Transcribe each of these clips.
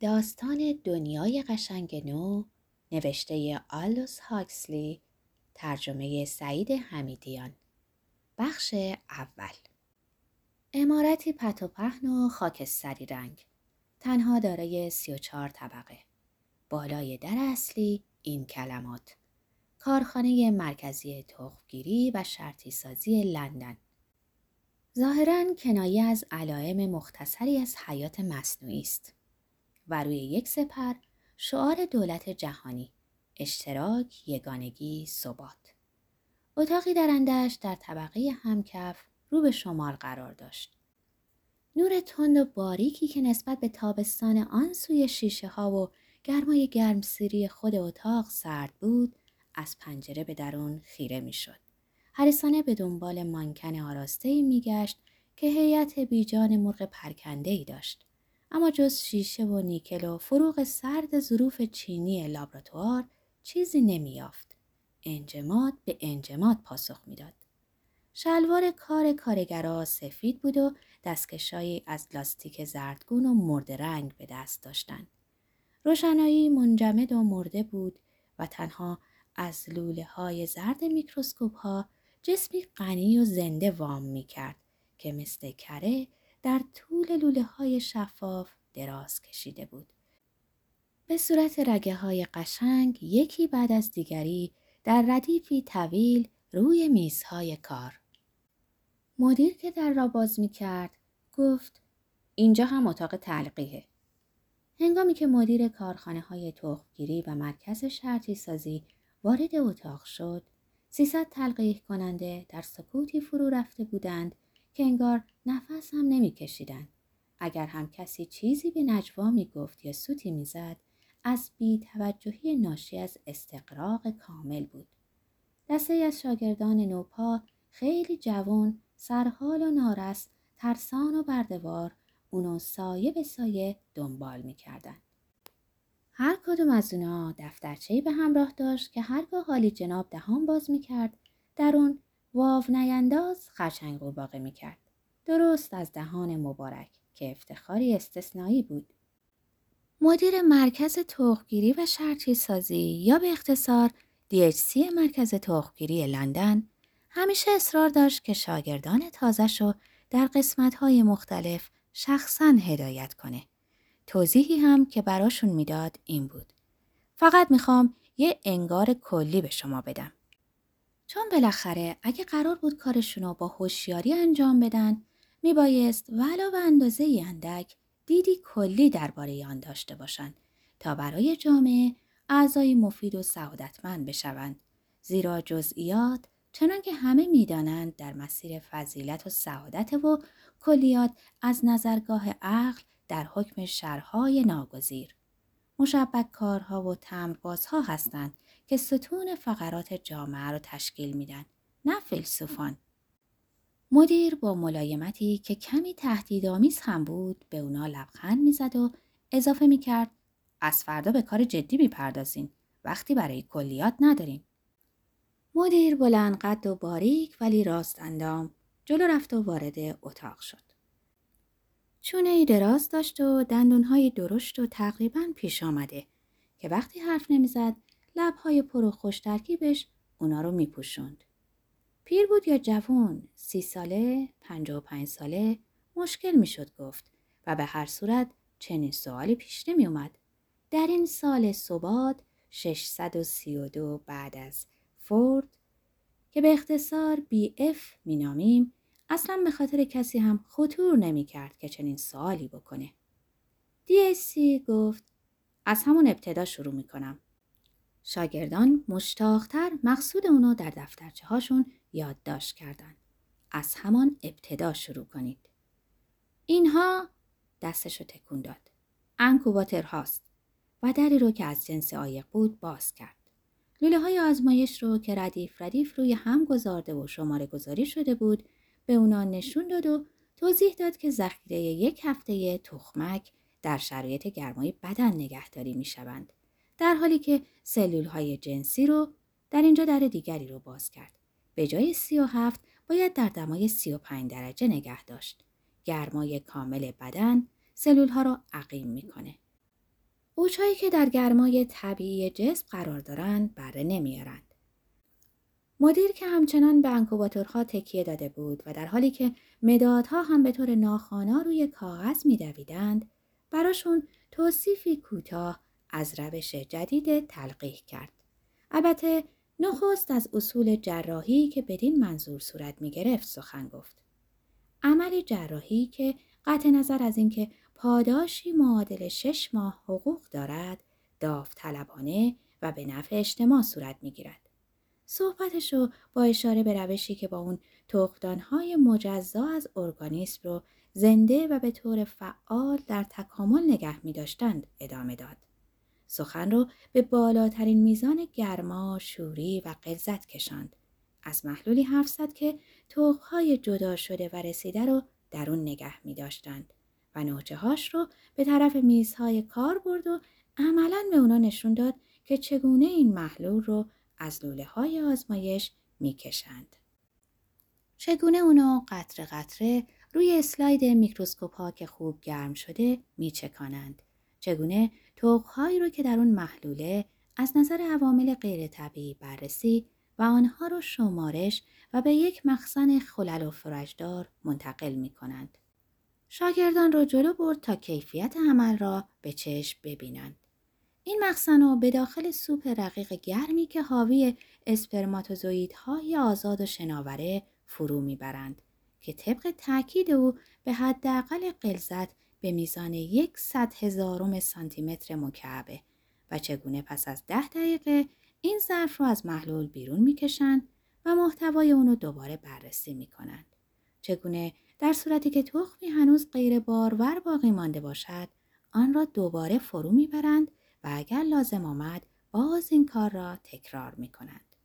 داستان دنیای قشنگ نو نوشته آلوس هاکسلی ترجمه سعید حمیدیان. بخش اول. امارتی پت و پهن و خاکستری رنگ. تنها دارای سی و چهار طبقه. بالای در اصلی این کلمات. کارخانه مرکزی تخمگیری و شرطی سازی لندن. ظاهرا کنایه از علائم مختصری از حیات مصنوعی است. و روی یک سپر شعار دولت جهانی اشتراک، یگانگی، ثبات. اتاقی درندش در طبقه همکف رو به شمال قرار داشت. نور تند و باریکی که نسبت به تابستان آن سوی شیشه ها و گرمای گرمسیری خود اتاق سرد بود از پنجره به درون خیره می‌شد. حریصانه به دنبال مانکن آراسته ای میگشت که هیئت بیجان مرغ پرکنده ای داشت. اما جز شیشه و نیکل و فروغ سرد ظروف چینی لابراتوار چیزی نمیافت. انجماد به انجماد پاسخ می‌داد. شلوار کار کارگرا سفید بود و دستکشایی از لاستیک زردگون و مرد رنگ به دست داشتند. روشنایی منجمد و مرده بود و تنها از لوله های زرد میکروسکوپ ها جسمی غنی و زنده وام می کرد که مثل کره در طول لوله های شفاف دراز کشیده بود. به صورت رگه های قشنگ یکی بعد از دیگری در ردیفی طویل روی میزهای کار. مدیر که در را باز می کرد گفت اینجا هم اتاق تلقیه. هنگامی که مدیر کارخانه های تخمگیری و مرکز شرطی سازی وارد اتاق شد، سیصد تلقیه کننده در سکوتی فرو رفته بودند که انگار نفس هم نمیکشیدند. اگر هم کسی چیزی به نجوا می گفت یا سوتی می‌زد از بی توجهی ناشی از استقراق کامل بود. دسته از شاگردان نوپا خیلی جوان، سرحال و نارس، ترسان و بردوار اونو سایه به سایه دنبال می‌کردند. هر کدوم از اونا دفترچه‌ای به همراه داشت که هرگاه حالی جناب دهان باز می‌کرد در اون واو نینداز خرچنگ قورباغه می‌کرد. درست از دهان مبارک که افتخاری استثنایی بود. مدیر مرکز تخمگیری و شرطی سازی یا به اختصار DHC مرکز تخمگیری لندن همیشه اصرار داشت که شاگردان تازه در قسمت‌های مختلف شخصا هدایت کنه. توضیحی هم که براشون می‌داد این بود. فقط می‌خوام یه انگار کلی به شما بدم. چون بالاخره اگه قرار بود کارشون با هوشیاری انجام بدن میبایست ولو به اندازه اندک دیدی کلی درباره آن داشته باشند تا برای جامعه اعضای مفید و سعادتمند بشوند زیرا جزئیات چنان که همه می‌دانند در مسیر فضیلت و سعادت و کلیات از نظرگاه عقل در حکم شرهای ناگزیر. مشبک کارها و تمربازها هستند که ستون فقرات جامعه را تشکیل میدن نه فیلسوفان. مدیر با ملایمتی که کمی تهدیدآمیز هم بود به اونا لبخند می‌زد و اضافه می‌کرد از فردا به کار جدی می‌پردازین وقتی برای کلیات نداریم مدیر بلند قد و باریک ولی راست اندام جلو رفت و وارد اتاق شد چونه ای دراز داشت و دندونهای درشت و تقریبا پیش آمده که وقتی حرف نمی‌زد لبهای پر و خوش ترکیبش اونا رو میپوشوند. پیر بود یا جوون، سی ساله، پنج و پنج ساله، مشکل می‌شد گفت و به هر صورت چنین سوالی پیش نمی اومد. در این سال صباد 632 بعد از فورد که به اختصار بی اف می نامیم اصلا به خاطر کسی هم خطور نمی کرد که چنین سوالی بکنه. دی گفت از همون ابتدا شروع می کنم. شاگردان مشتاقتر مقصود اونو در دفترچه هاشون یادداشت کردن. از همان ابتدا شروع کنید. اینها دستشو تکون داد. انکوباتر هاست و دری رو که از جنس عایق بود باز کرد. لوله های آزمایش رو که ردیف ردیف روی هم گذارده و شماره گذاری شده بود به اونا نشون داد و توضیح داد که ذخیره یک هفته تخمک در شرایط گرمای بدن نگهداری می شوند. در حالی که سلول های جنسی رو در اینجا در دیگری رو باز کرد. به جای 37 باید در دمای 35 درجه نگه داشت. گرمای کامل بدن سلول ها رو عقیم می‌کنه. اوچهایی که در گرمای طبیعی جسم قرار دارند بره نمیارند. مدیر که همچنان به انکوباتورها تکیه داده بود و در حالی که مدادها هم به طور ناخوانا روی کاغذ میدویدند براشون توصیفی کوتاه از روش جدید تلقیح کرد. البته نخست از اصول جراحی که بدین منظور صورت می گرفت سخن گفت. عمل جراحی که قطع نظر از اینکه پاداشی معادل شش ماه حقوق دارد داوطلبانه و به نفع اجتماع صورت می گیرد. صحبتش رو با اشاره به روشی که با اون تخمدانهای مجزا از ارگانیسم رو زنده و به طور فعال در تکامل نگه می داشتند ادامه داد. سخن رو به بالاترین میزان گرما، شوری و قلزت کشاند. از محلولی حرف زد که توقهای جدا شده و رسیده رو در اون نگه می داشتند و نوچه هاش رو به طرف میزهای کار برد و عملا به اونا نشون داد که چگونه این محلول رو از لوله های آزمایش می کشند. چگونه اونا قطره قطره روی اسلاید میکروسکوپ ها که خوب گرم شده می چکانند. چگونه توقهایی رو که در اون محلوله از نظر عوامل غیر طبیعی بررسی و آنها رو شمارش و به یک مخزن خلل و فرجدار منتقل می کنند. شاگردان را جلو برد تا کیفیت عمل را به چشم ببینند. این مخزن به داخل سوپ رقیق گرمی که حاوی های آزاد و شناوره فرو می‌برند که طبق تاکید او به حداقل غلظت به میزان یک صد هزارم سانتیمتر مکعبه و چگونه پس از ده دقیقه این ظرف رو از محلول بیرون می‌کشند و محتوای اونو دوباره بررسی می‌کنند. چگونه در صورتی که تخمی هنوز غیر بارور باقی مانده باشد آن را دوباره فرو می‌برند و اگر لازم آمد باز این کار را تکرار می کنند.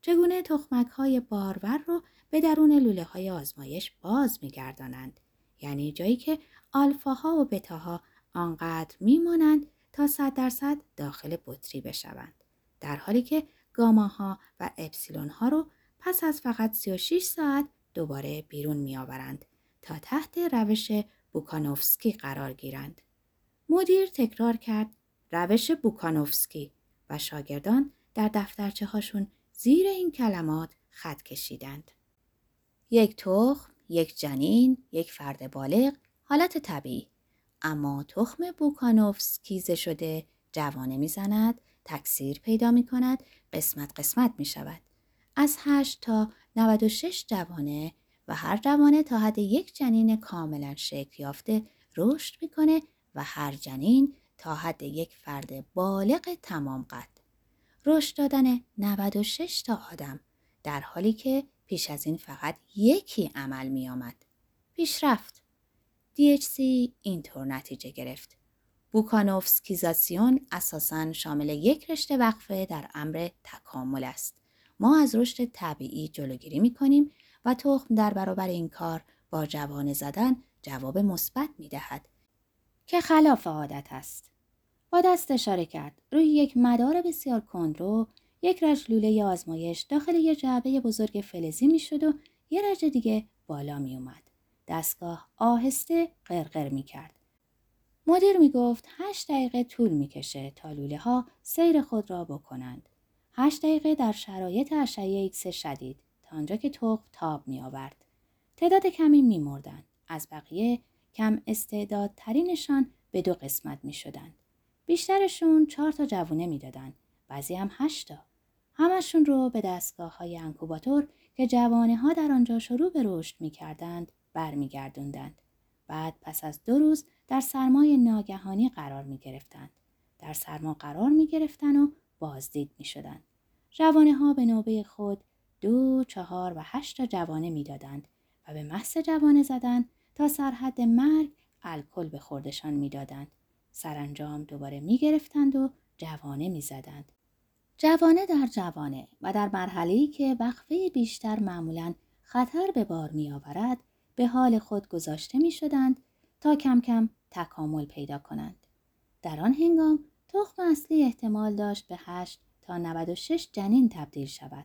چگونه تخمک های بارور رو به درون لوله های آزمایش باز می گردانند. یعنی جایی که آلفاها و بتاها آنقدر میمانند تا صد درصد داخل بطری بشوند. در حالی که گاماها و اپسیلون ها رو پس از فقط 36 ساعت دوباره بیرون می آورند تا تحت روش بوکانوفسکی قرار گیرند. مدیر تکرار کرد روش بوکانوفسکی و شاگردان در دفترچه هاشون زیر این کلمات خط کشیدند. یک تخم، یک جنین، یک فرد بالغ، حالت طبیعی. اما تخم بوکانوفسکیزه شده جوانه می‌زند، تکثیر پیدا می کند، قسمت قسمت می شود. از 8 تا 96 جوانه و هر جوانه تا حد یک جنین کاملا شکل یافته رشد می‌کنه و هر جنین تا حد یک فرد بالغ تمام قد. رشد دادن 96 تا آدم در حالی که پیش از این فقط یکی عمل می آمد. پیشرفت. DHC اینطور نتیجه گرفت. بوکانوفسکیزاسیون اساساً شامل یک رشته وقفه در امر تکامل است. ما از رشد طبیعی جلوگیری می کنیم و تخم در برابر این کار با جوانه زدن جواب مثبت می دهد که خلاف عادت است. با دست اشاره کرد روی یک مدار بسیار کندرو یک رج لوله آزمایش داخل یک جعبه بزرگ فلزی می‌شد و یه رج دیگه بالا می اومد. دستگاه آهسته قرقر می کرد. مدیر می گفت هشت دقیقه طول می کشه تا لوله ها سیر خود را بکنند. هشت دقیقه در شرایط اشعه ایکس شدید تا آنجا که تخم تاب می آورد. تعداد کمی می مردن. از بقیه کم استعدادترینشان به دو قسمت می شدند. بیشترشون چهار تا جوونه می‌دادن بعضی هم هشتا همشون رو به دستگاه های انکوباتور که جوانه ها در آنجا شروع به رشد می کردند برمیگردوندند. بعد پس از دو روز در سرمای ناگهانی قرار می گرفتند. در سرما قرار می گرفتن و بازدید می شدند. جوانه ها به نوبه خود دو، چهار و هشت تا جوانه می‌دادند و به محض جوانه زدن تا سرحد مرگ الکل به خوردشان می‌دادند. سرانجام دوباره می گرفتند و جوانه می زدند. جوانه در جوانه و در مرحله‌ای که وقفه بیشتر معمولا خطر به بار می آورد به حال خود گذاشته می شدند تا کم کم تکامل پیدا کنند. در آن هنگام تخم اصلی احتمال داشت به 8 تا 96 جنین تبدیل شود.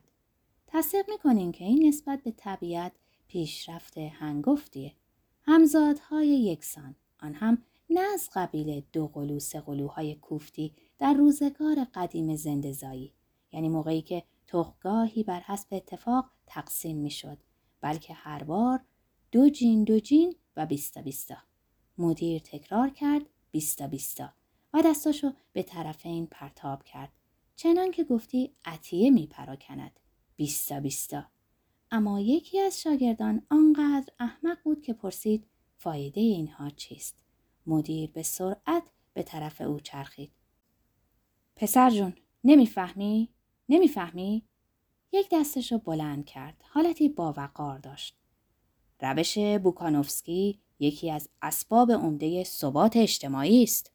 تصدیق می‌کنین که این نسبت به طبیعت پیشرفت هنگفتیه. همزادهای یکسان آن هم نه از قبیل دو قلو سه قلوهای کوفتی در روزگار قدیم زندزایی یعنی موقعی که تخگاهی بر حسب اتفاق تقسیم می شد بلکه هر بار دو جین دو جین و بیستا بیستا. مدیر تکرار کرد بیستا بیستا و دستاشو به طرفین پرتاب کرد. چنان که گفتی عطیه می پراکند بیستا بیستا. اما یکی از شاگردان آنقدر احمق بود که پرسید فایده اینها چیست؟ مدیر به سرعت به طرف او چرخید. پسر جون نمی‌فهمی؟ نمی‌فهمی؟ یک دستش رو بلند کرد حالتی باوقار داشت. روش بوکانوفسکی یکی از اسباب عمده ثبات اجتماعی است.